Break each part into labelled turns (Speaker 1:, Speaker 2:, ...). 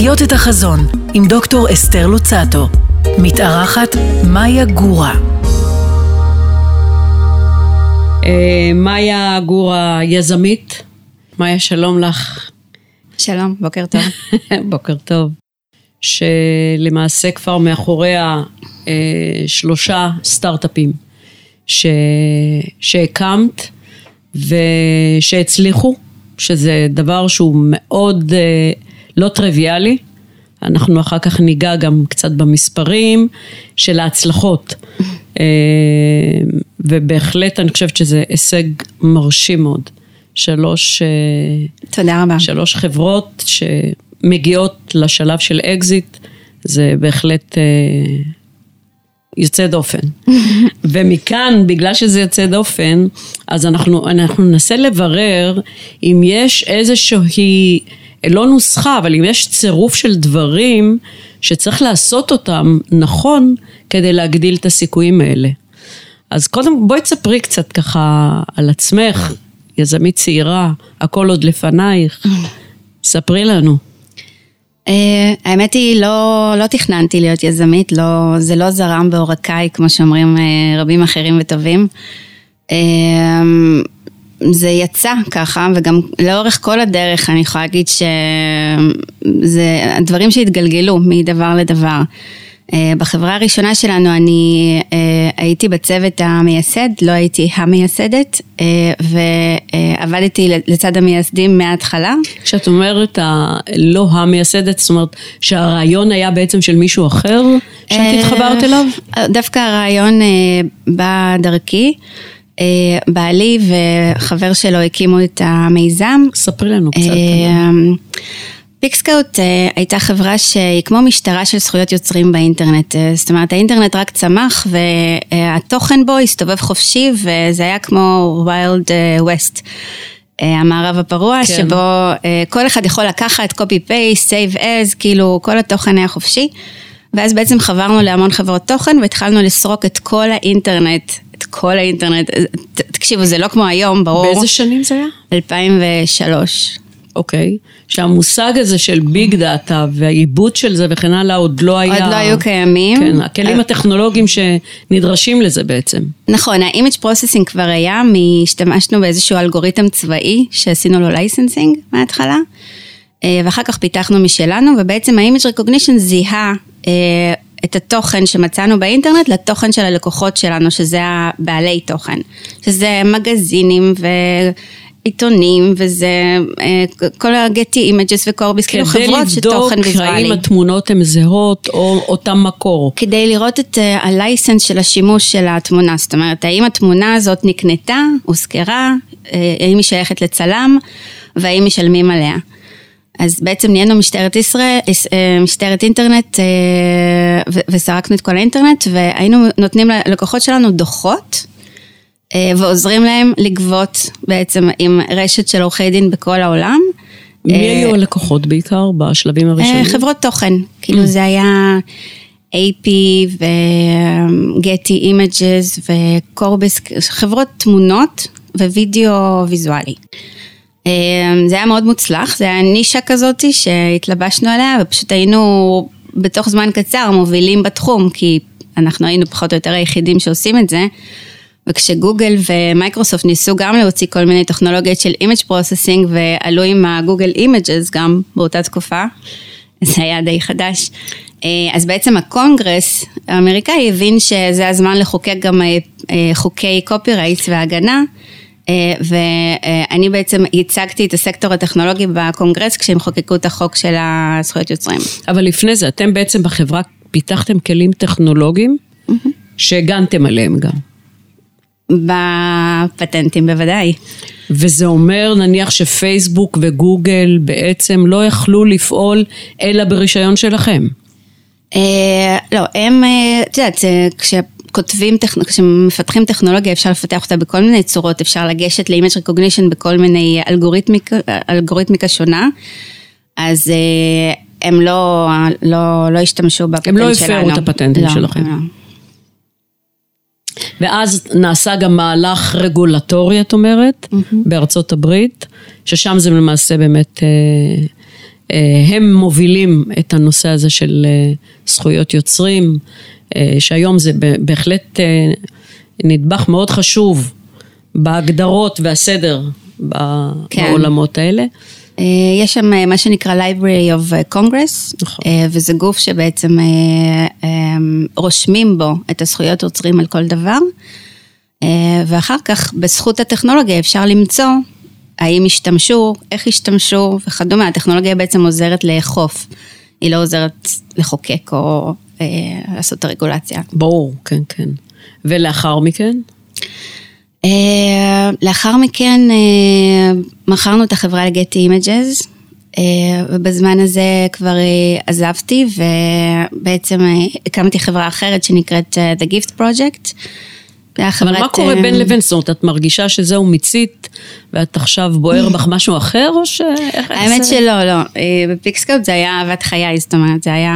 Speaker 1: לחיות את החזון עם דוקטור אסתר לוצטו. מתארחת מאיה גורה.
Speaker 2: אה, מאיה גורה יזמית. מאיה, שלום לך.
Speaker 3: שלום, בוקר טוב.
Speaker 2: בוקר טוב. שלמעשה כבר מאחוריה שלושה סטארט-אפים ש... שהקמת ושהצליחו, שזה דבר שהוא מאוד אה, לא טריוויאלי. אנחנו אחר כך ניגע גם קצת במספרים של ההצלחות. אה, ובהחלט אני חושבת שזה הישג מרשים מאוד. שלוש, אה,
Speaker 3: תודה רבה.
Speaker 2: שלוש חברות שמגיעות לשלב של אקזיט, זה בהחלט יוצא דופן. ומכאן, בגלל שזה יוצא דופן, אז אנחנו, אנחנו ננסה לברר אם יש איזושהי, לא נוסחה, אבל אם יש צירוף של דברים שצריך לעשות אותם נכון כדי להגדיל את הסיכויים האלה. אז קודם בואי תספרי קצת ככה על עצמך, יזמית צעירה, הכל עוד לפנייך. ספרי לנו.
Speaker 3: אה, האמת היא, לא, לא תכננתי להיות יזמית, לא, זה לא זרם בעורקיי, כמו שאומרים אה, רבים אחרים וטובים. אה, זה יצא ככה, וגם לאורך כל הדרך אני יכולה להגיד שזה הדברים שהתגלגלו מדבר לדבר. אה, בחברה הראשונה שלנו אני אה, הייתי בצוות המייסד, לא הייתי המייסדת, אה, ועבדתי לצד המייסדים מההתחלה.
Speaker 2: כשאת אומרת לא המייסדת, זאת אומרת שהרעיון היה בעצם של מישהו אחר שאת התחברת אליו?
Speaker 3: דווקא הרעיון בא דרכי. בעלי וחבר שלו הקימו את המיזם.
Speaker 2: ספרי לנו קצת.
Speaker 3: פיקסקאוט uh, הייתה חברה שהיא כמו משטרה של זכויות יוצרים באינטרנט, uh, זאת אומרת האינטרנט רק צמח והתוכן בו הסתובב חופשי וזה היה כמו wild west. Uh, המערב הפרוע, כן. שבו uh, כל אחד יכול לקחת copy paste, save as, כאילו כל התוכן היה חופשי. ואז בעצם חברנו להמון חברות תוכן והתחלנו לסרוק את כל האינטרנט, את כל האינטרנט. תקשיבו, זה לא כמו היום, ברור.
Speaker 2: באיזה שנים זה היה?
Speaker 3: 2003.
Speaker 2: אוקיי, שהמושג הזה של big data והעיבוד של זה וכן הלאה עוד לא היה...
Speaker 3: עוד לא היו קיימים.
Speaker 2: כן, הכלים אה. הטכנולוגיים שנדרשים לזה בעצם.
Speaker 3: נכון, ה-image processing כבר היה, השתמשנו באיזשהו אלגוריתם צבאי שעשינו לו licensing מההתחלה, אה, ואחר כך פיתחנו משלנו, ובעצם ה-image recognition זיהה אה, את התוכן שמצאנו באינטרנט לתוכן של הלקוחות שלנו, שזה הבעלי תוכן, שזה מגזינים ו... עיתונים וזה אה, כל ה Getty Images ו-Corbis, כאילו חברות שתוכן ויזואלי.
Speaker 2: כדי לבדוק האם התמונות הן זהות או אותם מקור.
Speaker 3: כדי לראות את אה, ה-license של השימוש של התמונה, זאת אומרת האם התמונה הזאת נקנתה, הושכרה, אה, האם היא שייכת לצלם והאם משלמים עליה. אז בעצם נהיינו משטרת ישראל, משטרת אינטרנט וסרקנו את כל האינטרנט והיינו נותנים ללקוחות שלנו דוחות ועוזרים להם לגבות בעצם עם רשת של עורכי דין בכל העולם.
Speaker 2: מי אה, היו הלקוחות בעיקר בשלבים הראשונים?
Speaker 3: אה, חברות תוכן, כאילו mm. זה היה AP ו-Getty Images וקורבס, חברות תמונות ווידאו ויזואלי. זה היה מאוד מוצלח, זה היה נישה כזאת שהתלבשנו עליה ופשוט היינו בתוך זמן קצר מובילים בתחום, כי אנחנו היינו פחות או יותר היחידים שעושים את זה. וכשגוגל ומייקרוסופט ניסו גם להוציא כל מיני טכנולוגיות של image processing ועלו עם ה-Google Images גם באותה תקופה, זה היה די חדש. אה, אז בעצם הקונגרס האמריקאי הבין שזה הזמן לחוקק גם אה, אה, חוקי copyrights והגנה. ואני בעצם ייצגתי את הסקטור הטכנולוגי בקונגרס כשהם חוקקו את החוק של הזכויות יוצרים.
Speaker 2: אבל לפני זה, אתם בעצם בחברה פיתחתם כלים טכנולוגיים mm-hmm. שהגנתם עליהם גם.
Speaker 3: בפטנטים בוודאי.
Speaker 2: וזה אומר נניח שפייסבוק וגוגל בעצם לא יכלו לפעול אלא ברישיון שלכם.
Speaker 3: אה, לא, הם, אה, את יודעת, כשכותבים, כשמפתחים טכנולוגיה אפשר לפתח אותה בכל מיני צורות, אפשר לגשת ל-image recognition בכל מיני אלגוריתמיקה, אלגוריתמיקה שונה, אז אה, הם לא, לא, לא השתמשו בפטנט שלנו.
Speaker 2: הם לא הפרו את הפטנטים לא, שלכם. לא. ואז נעשה גם מהלך רגולטורי, את אומרת, בארצות הברית, ששם זה למעשה באמת, אה, אה, הם מובילים את הנושא הזה של אה, זכויות יוצרים, אה, שהיום זה בהחלט אה, נדבך מאוד חשוב בהגדרות והסדר
Speaker 3: כן.
Speaker 2: בעולמות האלה.
Speaker 3: אה, יש שם אה, מה שנקרא Library of Congress,
Speaker 2: נכון.
Speaker 3: אה, וזה גוף שבעצם רושמים בו את הזכויות יוצרים על כל דבר, ואחר כך בזכות הטכנולוגיה אפשר למצוא האם השתמשו, איך השתמשו וכדומה. הטכנולוגיה בעצם עוזרת לאכוף, היא לא עוזרת לחוקק או לעשות את הרגולציה.
Speaker 2: ברור, כן, כן. ולאחר מכן?
Speaker 3: אה, לאחר מכן אה, מכרנו את החברה ל-Getty Images, אה, ובזמן הזה כבר עזבתי ובעצם הקמתי חברה אחרת שנקראת The Gift Project.
Speaker 2: אבל מה קורה בין לבין? זאת אומרת, את מרגישה שזהו מיצית, ואת עכשיו בוער בך משהו אחר, או ש...
Speaker 3: האמת שלא, לא. בפיקסקופ זה היה אהבת חיי, זאת אומרת, זה היה...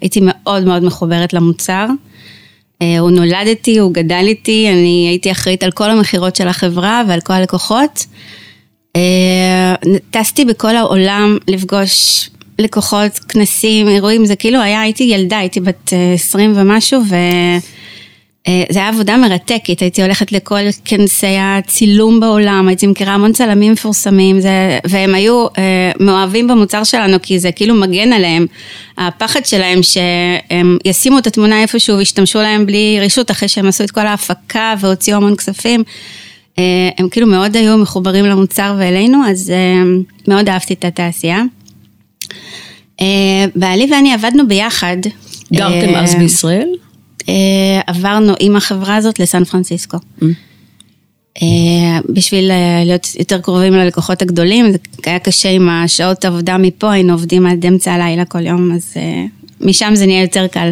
Speaker 3: הייתי מאוד מאוד מחוברת למוצר. אה, הוא נולד איתי, הוא גדל איתי, אני הייתי אחראית על כל המכירות של החברה ועל כל הלקוחות. אה, טסתי בכל העולם לפגוש לקוחות, כנסים, אירועים, זה כאילו היה, הייתי ילדה, הייתי בת אה, 20 ומשהו, ו... אה, זה היה עבודה מרתקת, הייתי הולכת לכל כנסי הצילום בעולם, הייתי מכירה המון צלמים מפורסמים, זה, והם היו אה, מאוהבים במוצר שלנו, כי זה כאילו מגן עליהם. הפחד שלהם שהם ישימו את התמונה איפשהו וישתמשו להם בלי רשות, אחרי שהם עשו את כל ההפקה והוציאו המון כספים. אה, הם כאילו מאוד היו מחוברים למוצר ואלינו, אז אה, מאוד אהבתי את התעשייה. אה, בעלי ואני עבדנו ביחד.
Speaker 2: גרתם
Speaker 3: אה,
Speaker 2: אז בישראל?
Speaker 3: אה, עברנו עם החברה הזאת לסן פרנסיסקו.
Speaker 2: Mm.
Speaker 3: אה, בשביל אה, להיות יותר קרובים ללקוחות הגדולים, זה היה קשה עם השעות עבודה מפה, היינו עובדים עד אמצע הלילה כל יום, אז אה, משם זה נהיה יותר קל.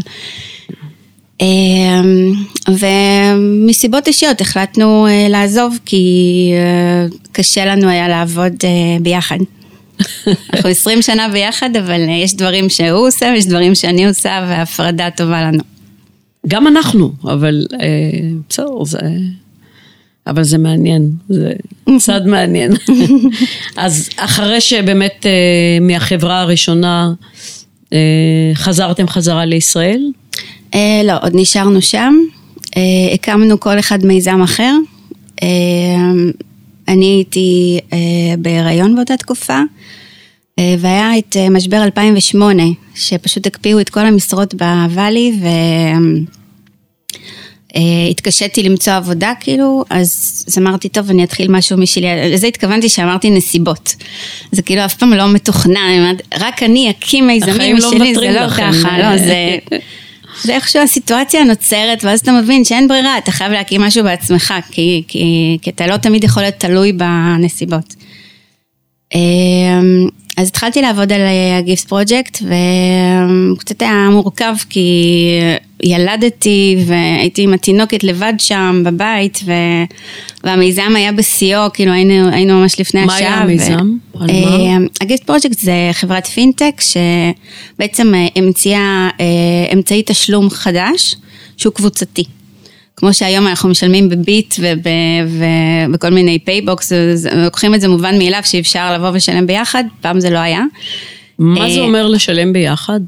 Speaker 3: ומסיבות אישיות החלטנו לעזוב, כי קשה לנו היה לעבוד ביחד. אנחנו 20 שנה ביחד, אבל יש דברים שהוא עושה ויש דברים שאני עושה, וההפרדה טובה לנו.
Speaker 2: גם אנחנו, אבל אה, בסדר, זה... אבל זה מעניין, זה צד מעניין. אז אחרי שבאמת אה, מהחברה הראשונה אה, חזרתם חזרה לישראל?
Speaker 3: אה, לא, עוד נשארנו שם. אה, הקמנו כל אחד מיזם אחר. אה, אני הייתי אה, בהיריון באותה תקופה, והיה את אה, משבר 2008, שפשוט הקפיאו את כל המשרות בוואלי, ו... אה, התקשיתי למצוא עבודה כאילו, אז, אז אמרתי, טוב, אני אתחיל משהו משלי, לזה התכוונתי שאמרתי נסיבות. זה כאילו אף פעם לא מתוכנן, רק אני אקים מיזמים
Speaker 2: לא
Speaker 3: משלי, זה
Speaker 2: מוותרים
Speaker 3: לא
Speaker 2: לכם.
Speaker 3: ככה, לא, זה... זה איכשהו הסיטואציה נוצרת, ואז אתה מבין שאין ברירה, אתה חייב להקים משהו בעצמך, כי, כי, כי אתה לא תמיד יכול להיות תלוי בנסיבות. אז התחלתי לעבוד על הגיפט פרויקט, וקצת היה מורכב, כי ילדתי והייתי עם התינוקת לבד שם בבית, ו... והמיזם היה בשיאו, כאילו היינו, היינו ממש לפני
Speaker 2: מה
Speaker 3: השעה.
Speaker 2: היה המיזם? על מה?
Speaker 3: אה, הגיפט פרויקט זה חברת פינטק שבעצם אה, המציאה אה, אמצעי תשלום חדש שהוא קבוצתי. כמו שהיום אנחנו משלמים בביט וב- ובכל מיני פייבוקס, לוקחים את זה מובן מאליו שאפשר לבוא ולשלם ביחד, פעם זה לא היה.
Speaker 2: מה זה
Speaker 3: אה,
Speaker 2: אומר לשלם ביחד?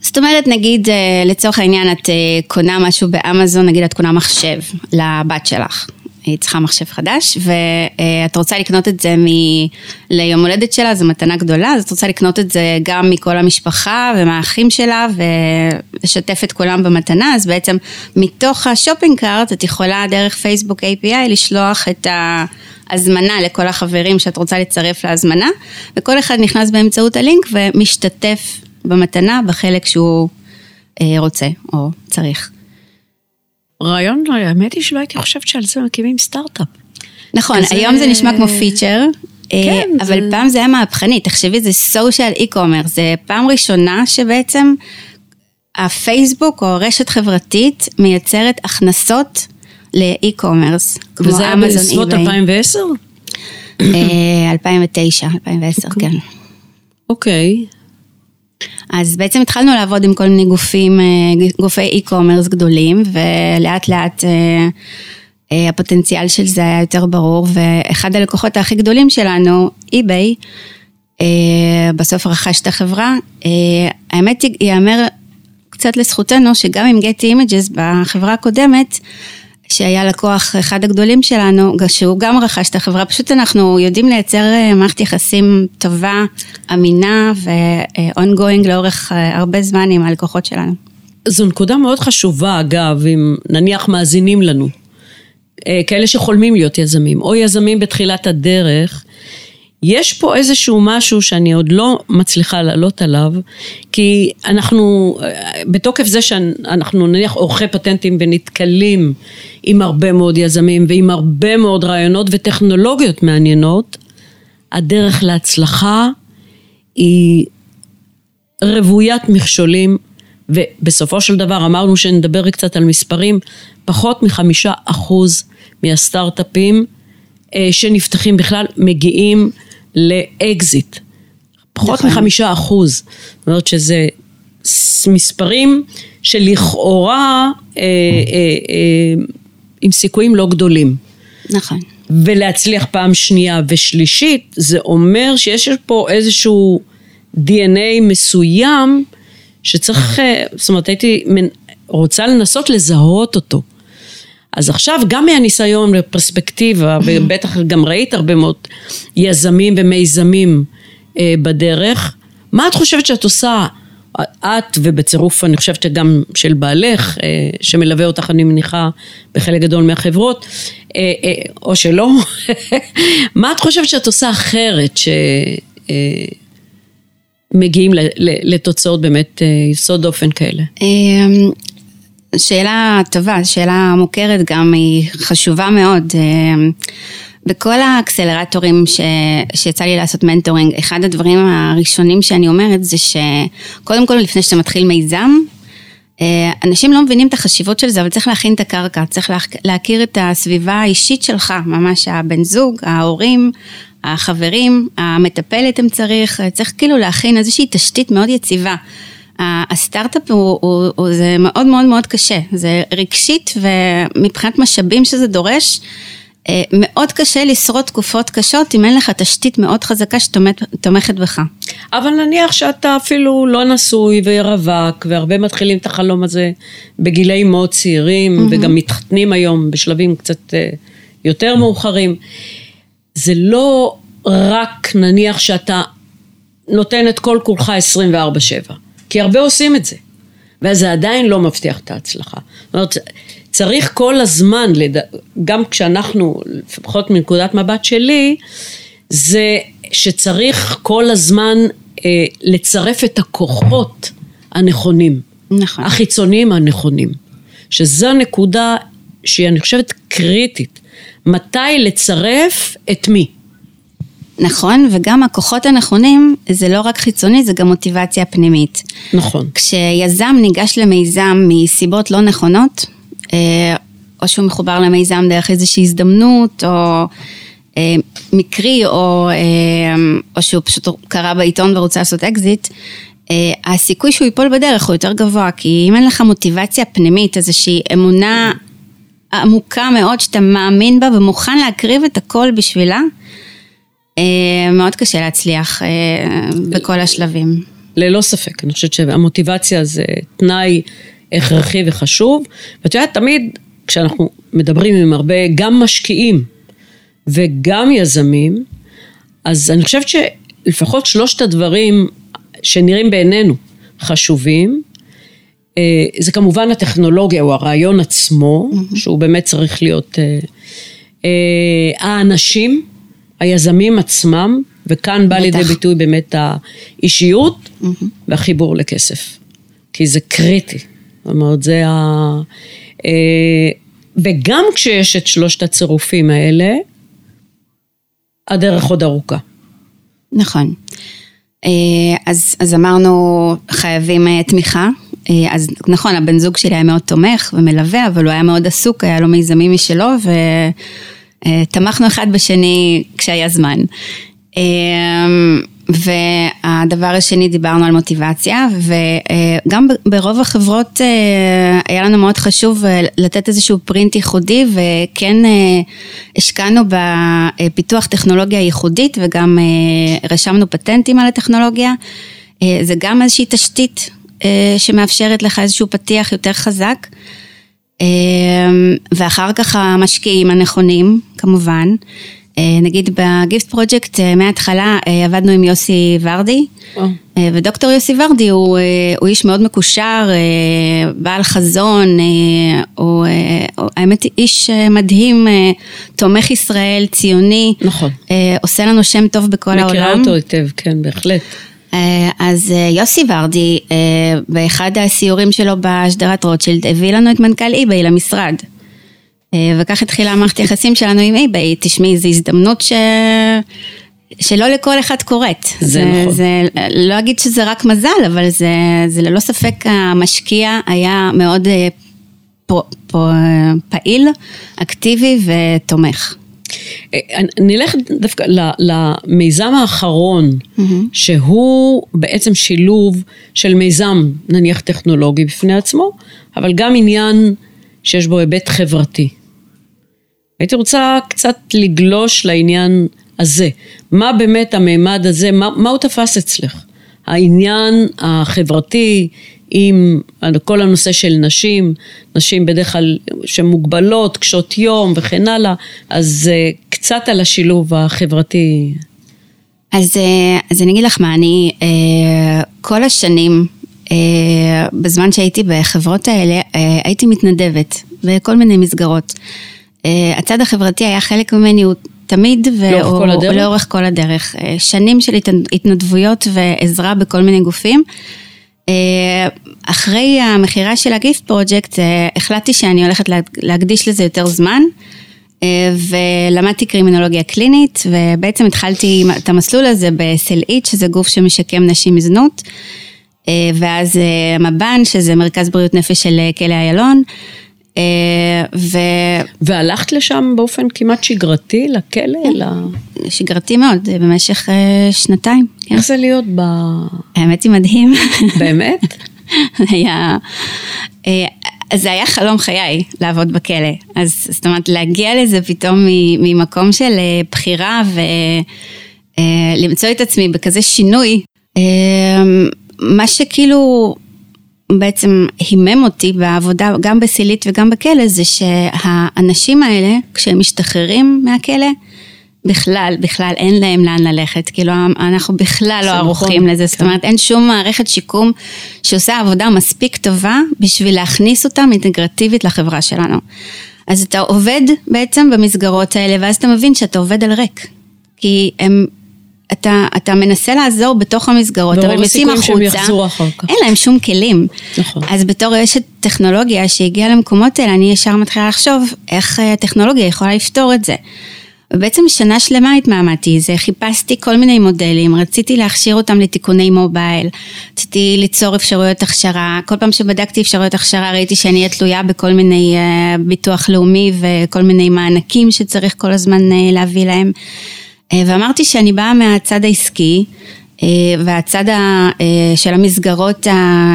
Speaker 2: זאת
Speaker 3: זאת אומרת, נגיד, אה, לצורך העניין, את אה, קונה משהו באמזון, נגיד את קונה מחשב לבת שלך. היא צריכה מחשב חדש, ואת רוצה לקנות את זה מ... ליום הולדת שלה, זו מתנה גדולה, אז את רוצה לקנות את זה גם מכל המשפחה ומהאחים שלה, ולשתף את כולם במתנה, אז בעצם מתוך ה-shopping cart, את יכולה דרך פייסבוק API לשלוח את ההזמנה לכל החברים שאת רוצה לצרף להזמנה, וכל אחד נכנס באמצעות הלינק ומשתתף במתנה בחלק שהוא אה, רוצה או צריך.
Speaker 2: רעיון, האמת היא שלא הייתי חושבת שעל זה מקימים סטארט-אפ.
Speaker 3: נכון,
Speaker 2: כזה-
Speaker 3: היום זה נשמע כמו feature, אה,
Speaker 2: כן,
Speaker 3: אבל
Speaker 2: זה-
Speaker 3: פעם זה היה מהפכני, תחשבי, זה social e-commerce, זה פעם ראשונה שבעצם הפייסבוק או רשת חברתית מייצרת הכנסות לאי-קומרס, כמו
Speaker 2: וזה היה
Speaker 3: אמזון
Speaker 2: בסביבות
Speaker 3: אי-ביי.
Speaker 2: 2010?
Speaker 3: אה, 2009, 2010,
Speaker 2: אוקיי.
Speaker 3: כן.
Speaker 2: אוקיי.
Speaker 3: אז בעצם התחלנו לעבוד עם כל מיני גופים, אה, גופי e-commerce גדולים, ולאט לאט אה, אה, הפוטנציאל של זה היה יותר ברור, ואחד הלקוחות הכי גדולים שלנו, אה, בסוף רכש את החברה. האמת היא, ייאמר קצת לזכותנו, שגם עם Getty Images בחברה הקודמת, שהיה לקוח אחד הגדולים שלנו, שהוא גם רכש את החברה, פשוט אנחנו יודעים לייצר אה, מערכת יחסים טובה, אמינה ו-ongoing לאורך אה, הרבה זמן עם הלקוחות שלנו.
Speaker 2: זו נקודה מאוד חשובה, אגב, אם נניח מאזינים לנו. אה, כאלה שחולמים להיות יזמים, או יזמים בתחילת הדרך, יש פה איזשהו משהו שאני עוד לא מצליחה לעלות עליו, כי אנחנו, בתוקף זה שאנחנו נניח עורכי פטנטים ונתקלים עם הרבה מאוד יזמים ועם הרבה מאוד רעיונות וטכנולוגיות מעניינות, הדרך להצלחה היא רוויית מכשולים, ובסופו של דבר אמרנו שנדבר קצת על מספרים, פחות מחמישה אחוז מהסטארט-אפים אה, שנפתחים בכלל מגיעים לאקזיט. פחות
Speaker 3: נכון.
Speaker 2: מחמישה אחוז. זאת אומרת שזה מספרים שלכאורה אה, אה, אה, עם סיכויים לא גדולים.
Speaker 3: נכון.
Speaker 2: ולהצליח פעם שנייה ושלישית, זה אומר שיש פה איזשהו DNA מסוים שצריך, זאת אומרת הייתי רוצה לנסות לזהות אותו. אז עכשיו גם מהניסיון בפרספקטיבה, ובטח גם ראית הרבה מאוד יזמים ומיזמים אה, בדרך, מה את חושבת שאת עושה, את ובצירוף אני חושבת שגם של בעלך, אה, שמלווה אותך אני מניחה בחלק גדול מהחברות, אה, אה, או שלא, מה את חושבת שאת עושה אחרת שמגיעים לתוצאות באמת אה, יוצאות דופן כאלה?
Speaker 3: שאלה טובה, שאלה מוכרת גם, היא חשובה מאוד. אמ, בכל האקסלרטורים ש... שיצא לי לעשות mentoring, אחד הדברים הראשונים שאני אומרת זה שקודם כל לפני שאתה מתחיל מיזם, אה, אנשים לא מבינים את החשיבות של זה, אבל צריך להכין את הקרקע, צריך לה... להכיר את הסביבה האישית שלך, ממש הבן זוג, ההורים, החברים, המטפלת אם צריך, צריך כאילו להכין איזושהי תשתית מאוד יציבה. הסטארט-אפ הוא, הוא, הוא, זה מאוד מאוד מאוד קשה, זה רגשית ומבחינת משאבים שזה דורש, אה, מאוד קשה לשרוד תקופות קשות אם אין לך תשתית מאוד חזקה שתומכת בך.
Speaker 2: אבל נניח שאתה אפילו לא נשוי ורווק, והרבה מתחילים את החלום הזה בגילאים מאוד צעירים, mm-hmm. וגם מתחתנים היום בשלבים קצת אה, יותר מאוחרים. זה לא רק נניח שאתה נותן את כל כולך 24-7, כי הרבה עושים את זה, ואז זה עדיין לא מבטיח את ההצלחה. זאת אומרת, צריך כל הזמן, גם כשאנחנו, לפחות מנקודת מבט שלי, זה שצריך כל הזמן אה, לצרף את הכוחות הנכונים.
Speaker 3: נכון.
Speaker 2: החיצוניים הנכונים. שזו נקודה שהיא, אני חושבת, קריטית. מתי לצרף את מי?
Speaker 3: נכון, וגם הכוחות הנכונים זה לא רק חיצוני, זה גם מוטיבציה פנימית.
Speaker 2: נכון.
Speaker 3: כשיזם ניגש למיזם מסיבות לא נכונות, אה, או שהוא מחובר למיזם דרך איזושהי הזדמנות, או אה, מקרי, או, אה, או שהוא פשוט קרא בעיתון ורוצה לעשות אקזיט, הסיכוי שהוא ייפול בדרך הוא יותר גבוה, כי אם אין לך מוטיבציה פנימית, איזושהי אמונה עמוקה מאוד שאתה מאמין בה ומוכן להקריב את הכל בשבילה, מאוד קשה להצליח בכל השלבים.
Speaker 2: ללא ספק, אני חושבת שהמוטיבציה זה תנאי הכרחי וחשוב, ואת יודעת, תמיד כשאנחנו מדברים עם הרבה, גם משקיעים וגם יזמים, אז אני חושבת שלפחות שלושת הדברים שנראים בעינינו חשובים, אה, זה כמובן הטכנולוגיה או הרעיון עצמו, mm-hmm. שהוא באמת צריך להיות אה, אה, האנשים, היזמים עצמם, וכאן בא לידי ביטוי באמת האישיות mm-hmm. והחיבור לכסף, כי זה קריטי. זאת אומרת, זה ה... וגם כשיש את שלושת הצירופים האלה, הדרך עוד ארוכה.
Speaker 3: נכון. אז, אז אמרנו חייבים תמיכה, אז נכון, הבן זוג שלי היה מאוד תומך ומלווה, אבל הוא היה מאוד עסוק, היה לו מיזמים משלו, ותמכנו אחד בשני כשהיה זמן. והדבר השני, דיברנו על מוטיבציה, וגם ברוב החברות אה, היה לנו מאוד חשוב אה, לתת איזשהו פרינט ייחודי, וכן אה, השקענו בפיתוח טכנולוגיה ייחודית, וגם רשמנו פטנטים על הטכנולוגיה. זה גם איזושהי תשתית שמאפשרת לך איזשהו פתיח יותר חזק. ואחר כך המשקיעים הנכונים, כמובן. אה, נגיד בגיפט פרויקט אה, מההתחלה אה, עבדנו עם יוסי ורדי, oh. ודוקטור יוסי ורדי הוא, הוא איש מאוד מקושר, בעל חזון, הוא, האמת איש מדהים, תומך ישראל, ציוני,
Speaker 2: נכון,
Speaker 3: עושה לנו שם טוב בכל
Speaker 2: מכירה
Speaker 3: העולם.
Speaker 2: מכירה אותו היטב, כן, בהחלט.
Speaker 3: אז יוסי ורדי, באחד הסיורים שלו בשדרת רוטשילד, הביא לנו את מנכ"ל אי-ביי למשרד. אה, וכך התחילה המערכת היחסים שלנו עם אי-ביי, תשמעי, זו הזדמנות ש... שלא לכל אחד קורית.
Speaker 2: זה, זה נכון.
Speaker 3: זה, לא אגיד שזה רק מזל, אבל זה, זה ללא ספק המשקיע היה מאוד אה, פו, פו, פעיל, אקטיבי ותומך.
Speaker 2: אה, נלך דווקא למיזם האחרון, mm-hmm. שהוא בעצם שילוב של מיזם, נניח טכנולוגי בפני עצמו, אבל גם עניין שיש בו היבט חברתי. הייתי רוצה קצת לגלוש לעניין הזה. מה באמת המימד הזה, מה, מה הוא תפס אצלך? העניין החברתי עם כל הנושא של נשים, נשים בדרך כלל שמוגבלות, קשות יום וכן הלאה, אז אה, קצת על השילוב החברתי.
Speaker 3: אז, אה, אז אני אגיד לך מה, אני אה, כל השנים, בזמן שהייתי בחברות האלה, הייתי מתנדבת בכל מיני מסגרות. אה, הצד החברתי היה חלק ממני, הוא תמיד,
Speaker 2: לאורך כל הדרך?
Speaker 3: לאורך כל הדרך. אה, שנים של התנדבויות ועזרה בכל מיני גופים. אה, אחרי המכירה של הגיפט פרויקט, החלטתי שאני הולכת להקדיש לזה יותר זמן. ולמדתי קרימינולוגיה קלינית, ובעצם התחלתי את המסלול הזה בסלעית, שזה גוף שמשקם נשים מזנות, ואז מב"ן, שזה מרכז בריאות נפש של כלא איילון.
Speaker 2: אה, ו... והלכת לשם באופן כמעט שגרתי, לכלא?
Speaker 3: כן. ל... שגרתי מאוד, במשך uh, שנתיים.
Speaker 2: כן. איך זה להיות ב...
Speaker 3: האמת היא מדהים.
Speaker 2: באמת?
Speaker 3: היה... זה היה חלום חיי, לעבוד בכלא. אז זאת אומרת, להגיע לזה פתאום ממקום של בחירה ולמצוא את עצמי בכזה שינוי, מה שכאילו... בעצם הימם אותי בעבודה, גם בסילית וגם בכלא, זה שהאנשים האלה, כשהם משתחררים מהכלא, בכלל, בכלל אין להם לאן ללכת, כאילו אנחנו בכלל לא ערוכים נכון, לזה, כן. זאת אומרת אין שום מערכת שיקום שעושה עבודה מספיק טובה בשביל להכניס אותם אינטגרטיבית לחברה שלנו. אז אתה עובד בעצם במסגרות האלה, ואז אתה מבין שאתה עובד על ריק, כי הם אתה, אתה מנסה לעזור בתוך המסגרות, אבל יוצאים החוצה, אין להם שום כלים.
Speaker 2: נכון.
Speaker 3: אז בתור אשת טכנולוגיה שהגיעה למקומות האלה, אני ישר מתחילה לחשוב איך הטכנולוגיה יכולה לפתור את זה. ובעצם שנה שלמה התמהמהתי, זה חיפשתי כל מיני מודלים, רציתי להכשיר אותם לתיקוני מובייל, רציתי ליצור אפשרויות הכשרה, כל פעם שבדקתי אפשרויות הכשרה ראיתי שאני אהיה תלויה בכל מיני uh, ביטוח לאומי וכל מיני מענקים שצריך כל הזמן uh, להביא להם. אה, ואמרתי שאני באה מהצד העסקי, אה, והצד אה, של המסגרות,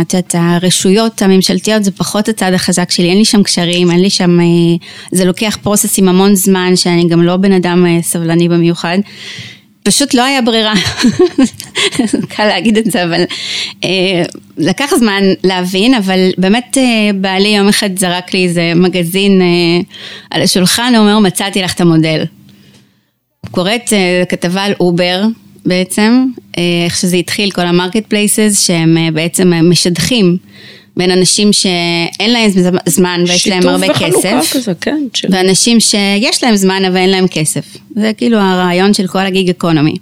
Speaker 3: את יודעת, הרשויות הממשלתיות זה פחות הצד החזק שלי, אין לי שם קשרים, אין לי שם, זה לוקח פרוסס עם המון זמן, שאני גם לא בן אדם סבלני במיוחד. פשוט לא היה ברירה, קל להגיד את זה, אבל לקח זמן להבין, אבל באמת בעלי יום אחד זרק לי איזה מגזין על השולחן, הוא אומר, מצאתי לך את המודל. קוראת אה, כתבה על אובר בעצם, אה, איך שזה התחיל, כל ה-marketplaces, שהם אה, בעצם משדכים בין אנשים שאין להם זמן ויש להם הרבה כסף. שיתוף וחלוקה
Speaker 2: כזה, כן.
Speaker 3: של... ואנשים שיש להם זמן אבל אין להם כסף. זה כאילו הרעיון של כל ה-gig economy.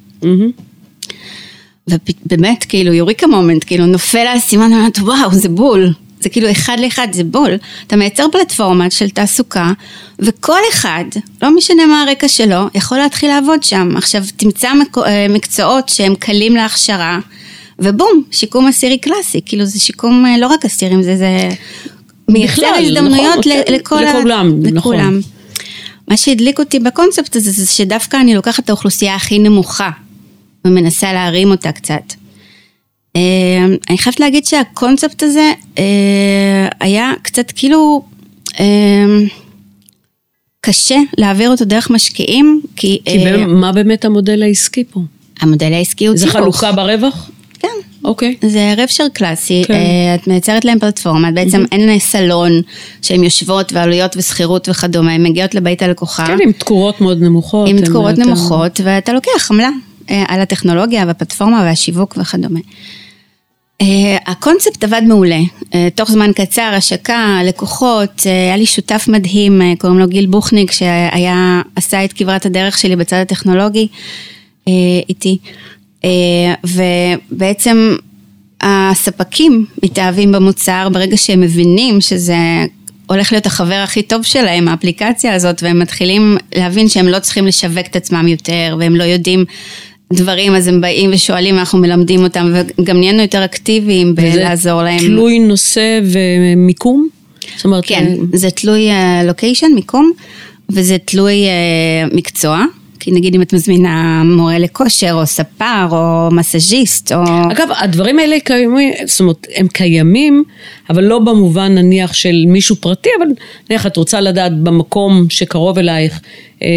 Speaker 3: ובאמת, כאילו, eureka moment, כאילו, נופל, אומרת, וואו, זה בול. זה כאילו אחד לאחד, זה בול. אתה מייצר פלטפורמה של תעסוקה, וכל אחד, לא משנה מה הרקע שלו, יכול להתחיל לעבוד שם. עכשיו, תמצא אה, מקצועות שהם קלים להכשרה, ובום, שיקום אסירי קלאסי. כאילו, זה שיקום אה, לא רק אסירים, זה, זה מייצר הזדמנויות נכון, לכל
Speaker 2: לכולם, ה... נכון. לכולם.
Speaker 3: מה שהדליק אותי בקונספט הזה, זה שדווקא אני לוקחת את האוכלוסייה הכי נמוכה ומנסה להרים אותה קצת. אה, אני חייבת להגיד שהקונספט הזה אה, היה קצת כאילו אה, קשה להעביר אותו דרך משקיעים, כי,
Speaker 2: כי באמת, מה באמת המודל העסקי פה?
Speaker 3: המודל העסקי הוא
Speaker 2: זה
Speaker 3: ציפוך.
Speaker 2: חלוקה ברווח?
Speaker 3: כן.
Speaker 2: אוקיי.
Speaker 3: זה רפשר קלאסי,
Speaker 2: כן.
Speaker 3: אה, את מייצרת להם פלטפורמה, בעצם אין סלון שהן יושבות ועלויות ושכירות וכדומה, הן מגיעות לבית הלקוחה.
Speaker 2: כן, עם תקורות מאוד נמוכות.
Speaker 3: עם תקורות
Speaker 2: יותר-
Speaker 3: נמוכות, ואתה לוקח עמלה על הטכנולוגיה והפלטפורמה והשיווק וכדומה. אה, הקונספט עבד מעולה, אה, תוך זמן קצר, השקה, לקוחות, אה, היה לי שותף מדהים, קוראים לו גיל בוכניק, שהיה, עשה את כברת הדרך שלי בצד הטכנולוגי איתי, ובעצם הספקים מתאהבים במוצר ברגע שהם מבינים שזה הולך להיות החבר הכי טוב שלהם, האפליקציה הזאת, והם מתחילים להבין שהם לא צריכים לשווק את עצמם יותר, והם לא יודעים דברים, אז הם באים ושואלים, אנחנו מלמדים אותם, וגם נהיינו יותר אקטיביים בלעזור להם.
Speaker 2: תלוי נושא ומיקום? זאת אומרת,
Speaker 3: כן,
Speaker 2: אה,
Speaker 3: זה תלוי לוקיישן, מיקום, וזה תלוי אה, מקצוע. כי נגיד אם את מזמינה מורה לכושר, או ספר, או מסאז'יסט, או...
Speaker 2: אגב, הדברים האלה קיימים, זאת אומרת, הם קיימים, אבל לא במובן נניח של מישהו פרטי, אבל נניח את רוצה לדעת במקום שקרוב אלייך אה,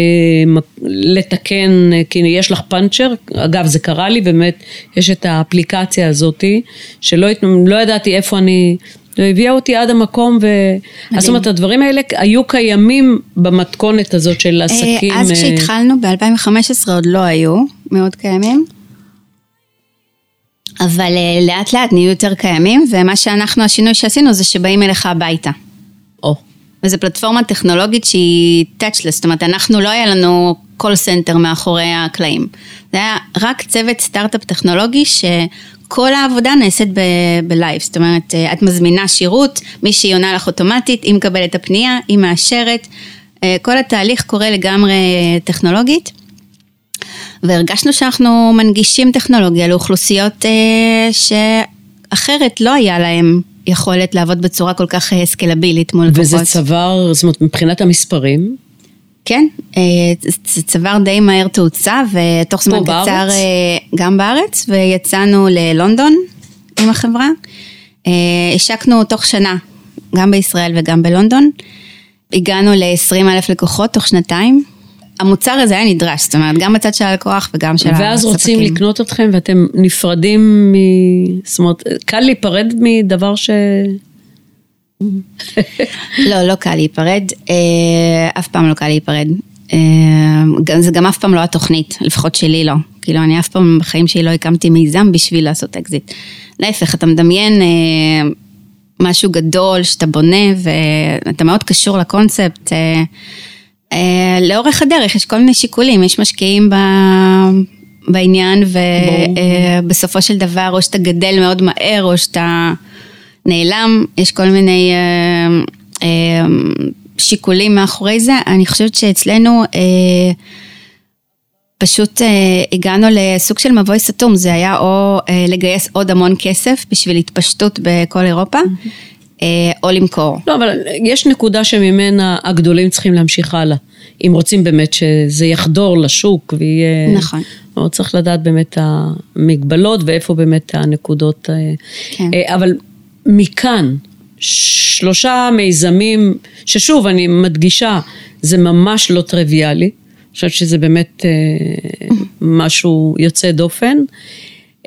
Speaker 2: לתקן, אה, כי יש לך פאנצ'ר, אגב זה קרה לי, באמת, יש את האפליקציה הזאתי, שלא לא ידעתי איפה אני... הביאה אותי עד המקום, ו... אז זאת אומרת, הדברים האלה היו קיימים במתכונת הזאת של עסקים.
Speaker 3: אז
Speaker 2: אה,
Speaker 3: כשהתחלנו ב-2015 עוד לא היו מאוד קיימים. אבל אה, לאט לאט נהיו יותר קיימים, ומה שאנחנו, השינוי שעשינו זה שבאים אליך הביתה.
Speaker 2: או,
Speaker 3: וזו פלטפורמה טכנולוגית שהיא touchless, זאת אומרת, אנחנו לא היה לנו call center מאחורי הקלעים. זה היה רק צוות סטארט-אפ טכנולוגי שכל העבודה נעשית ב- בלייב, זאת אומרת, אה, את מזמינה שירות, מישהי עונה לך אוטומטית, היא מקבלת את הפנייה, היא מאשרת, אה, כל התהליך קורה לגמרי טכנולוגית. והרגשנו שאנחנו מנגישים טכנולוגיה לאוכלוסיות אה, שאחרת לא היה להם יכולת לעבוד בצורה כל כך אה, סקלבילית מול לקוחות.
Speaker 2: וזה צבר, זאת אומרת, מבחינת המספרים,
Speaker 3: כן, אה, זה צבר די מהר תאוצה, ותוך זמן קצר,
Speaker 2: בארץ?
Speaker 3: אה, גם בארץ, ויצאנו ללונדון עם החברה. אה, השקנו תוך שנה, גם בישראל וגם בלונדון. הגענו ל-20 אלף לקוחות תוך שנתיים. המוצר הזה היה נדרש, זאת אומרת, גם בצד של הלקוח וגם של הספקים.
Speaker 2: ואז רוצים לקנות אתכם ואתם נפרדים מ... זאת אומרת, קל להיפרד מדבר ש...
Speaker 3: לא, לא קל להיפרד, אה, אף פעם לא קל להיפרד. אה, זה גם אף פעם לא התוכנית, לפחות שלי לא. כאילו, אני אף פעם בחיים שלי לא הקמתי מיזם בשביל לעשות אקזיט. להפך, אתה מדמיין אה, משהו גדול שאתה בונה ואתה מאוד קשור לקונספט. לאורך הדרך יש כל מיני שיקולים, יש משקיעים ב... בעניין ובסופו של דבר או שאתה גדל מאוד מהר או שאתה נעלם, יש כל מיני אה, אה, שיקולים מאחורי זה. אני חושבת שאצלנו אה, פשוט אה, הגענו לסוג של מבוי סתום, זה היה או אה, לגייס עוד המון כסף בשביל התפשטות בכל אירופה, אה, או למכור.
Speaker 2: לא, אבל יש נקודה שממנה הגדולים צריכים להמשיך הלאה. אם רוצים באמת שזה יחדור לשוק ויהיה...
Speaker 3: נכון.
Speaker 2: או צריך לדעת באמת המגבלות ואיפה באמת הנקודות. אה,
Speaker 3: כן.
Speaker 2: אה, אבל מכאן, שלושה מיזמים, ששוב, אני מדגישה, זה ממש לא טריוויאלי. אני חושבת שזה באמת אה, משהו יוצא דופן.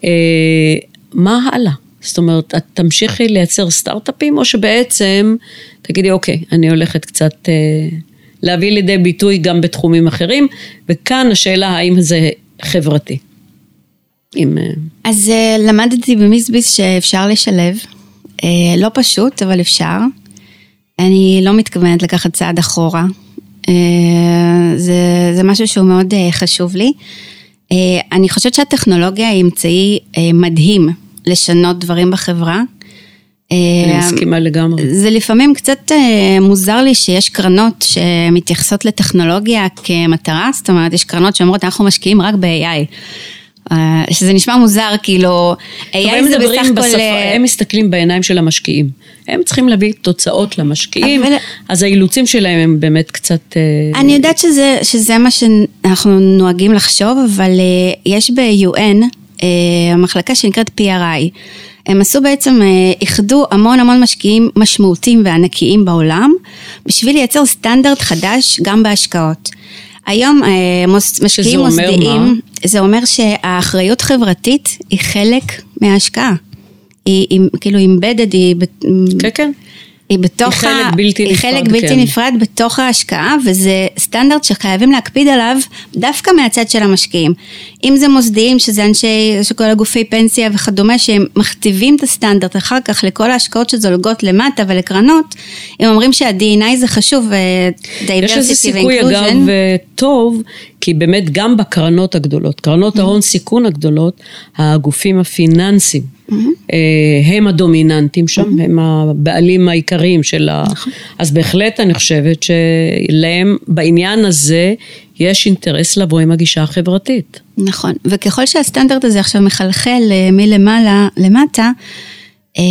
Speaker 2: אה, מה הלאה? זאת אומרת, את תמשיכי לייצר סטארט-אפים, או שבעצם תגידי, אוקיי, אני הולכת קצת אה, להביא לידי ביטוי גם בתחומים אחרים, וכאן השאלה האם זה חברתי. אם... אה,
Speaker 3: אז אה, למדתי במיסביס שאפשר לשלב, לא פשוט, אבל אפשר. אני לא מתכוונת לקחת צעד אחורה. אה, זה, זה משהו שהוא מאוד אה, חשוב לי. אה, אני חושבת שהטכנולוגיה היא אמצעי אה, מדהים לשנות דברים בחברה.
Speaker 2: אני
Speaker 3: אה,
Speaker 2: מסכימה לגמרי.
Speaker 3: זה לפעמים קצת אה, מוזר לי שיש קרנות שמתייחסות לטכנולוגיה כמטרה, זאת אומרת, יש קרנות שאומרות, אנחנו משקיעים רק ב-AI. אה, שזה נשמע מוזר, כאילו, AI זה בסך הכל...
Speaker 2: בשפה,
Speaker 3: אה,
Speaker 2: הם מסתכלים בעיניים של המשקיעים. הם צריכים להביא תוצאות למשקיעים,
Speaker 3: אבל-
Speaker 2: אז האילוצים שלהם הם באמת קצת... אה,
Speaker 3: אני יודעת שזה, שזה מה שאנחנו נוהגים לחשוב, אבל יש ב-UN אה, מחלקה שנקראת PRI. הם עשו בעצם, איחדו המון המון משקיעים משמעותיים וענקיים בעולם, בשביל לייצר סטנדרט חדש גם בהשקעות. היום אה, משקיעים מוסדיים,
Speaker 2: מה?
Speaker 3: זה אומר שהאחריות חברתית היא חלק מההשקעה. היא, היא כאילו אימבדד, היא...
Speaker 2: כן, כן.
Speaker 3: היא בתוך
Speaker 2: היא חלק בלתי
Speaker 3: היא
Speaker 2: נפרד,
Speaker 3: חלק בלתי
Speaker 2: כן.
Speaker 3: נפרד בתוך ההשקעה, וזה סטנדרט שחייבים להקפיד עליו דווקא מהצד של המשקיעים. אם זה מוסדיים, שזה אנשי, שכל הגופי פנסיה וכדומה, שהם מכתיבים את הסטנדרט אחר כך לכל ההשקעות שזולגות למטה ולקרנות, הם אומרים שה-D&I זה חשוב, ו-
Speaker 2: יש איזה
Speaker 3: diversity
Speaker 2: סיכוי
Speaker 3: ו-inclusion.
Speaker 2: אגב אה, טוב, כי באמת גם בקרנות הגדולות, קרנות. ההון סיכון הגדולות, הגופים הפיננסיים,
Speaker 3: Mm-hmm.
Speaker 2: אה, הם הדומיננטים שם, הם הבעלים העיקריים של ה...
Speaker 3: נכון.
Speaker 2: אז בהחלט אני חושבת שלהם בעניין הזה יש אינטרס לבוא עם הגישה החברתית.
Speaker 3: נכון, וככל שהסטנדרט הזה עכשיו מחלחל אה, מלמעלה למטה, אה,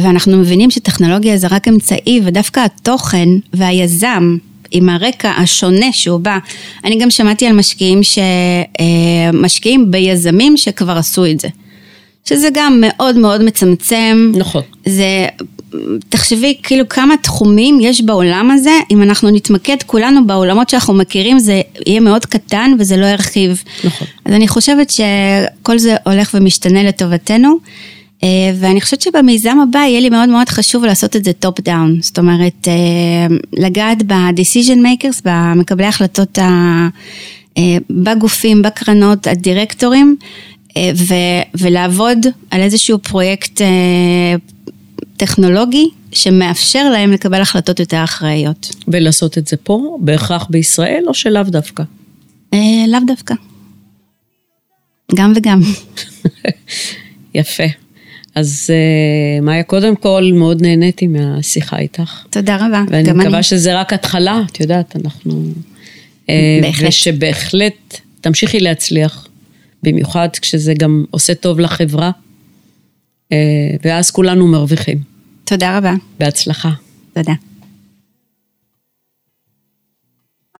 Speaker 3: ואנחנו מבינים שטכנולוגיה זה רק אמצעי, ודווקא התוכן והיזם, עם הרקע השונה שהוא בא, אני גם שמעתי על משקיעים שמשקיעים ביזמים שכבר עשו את זה. שזה גם מאוד מאוד מצמצם.
Speaker 2: נכון.
Speaker 3: זה, תחשבי כאילו כמה תחומים יש בעולם הזה, אם אנחנו נתמקד כולנו בעולמות שאנחנו מכירים, זה יהיה מאוד קטן וזה לא ירחיב.
Speaker 2: נכון.
Speaker 3: אז אני חושבת שכל זה הולך ומשתנה לטובתנו, אה, ואני חושבת שבמיזם הבא יהיה לי מאוד מאוד חשוב לעשות את זה top down, זאת אומרת, אה, לגעת ב-decision makers, במקבלי ההחלטות ה... אה, בגופים, בקרנות, הדירקטורים, ו- ולעבוד על איזשהו פרויקט אה, טכנולוגי שמאפשר להם לקבל החלטות יותר אחראיות.
Speaker 2: ולעשות את זה פה, בהכרח בישראל, או שלאו דווקא?
Speaker 3: אה, לאו דווקא. גם וגם.
Speaker 2: יפה. אז אה, מאיה, קודם כל, מאוד נהניתי מהשיחה איתך.
Speaker 3: תודה רבה.
Speaker 2: ואני
Speaker 3: גם
Speaker 2: מקווה
Speaker 3: אני.
Speaker 2: שזה רק התחלה, את יודעת, אנחנו... אה,
Speaker 3: בהחלט.
Speaker 2: ושבהחלט תמשיכי להצליח, במיוחד כשזה גם עושה טוב לחברה, אה, ואז כולנו מרוויחים.
Speaker 3: תודה רבה.
Speaker 2: בהצלחה.
Speaker 3: תודה.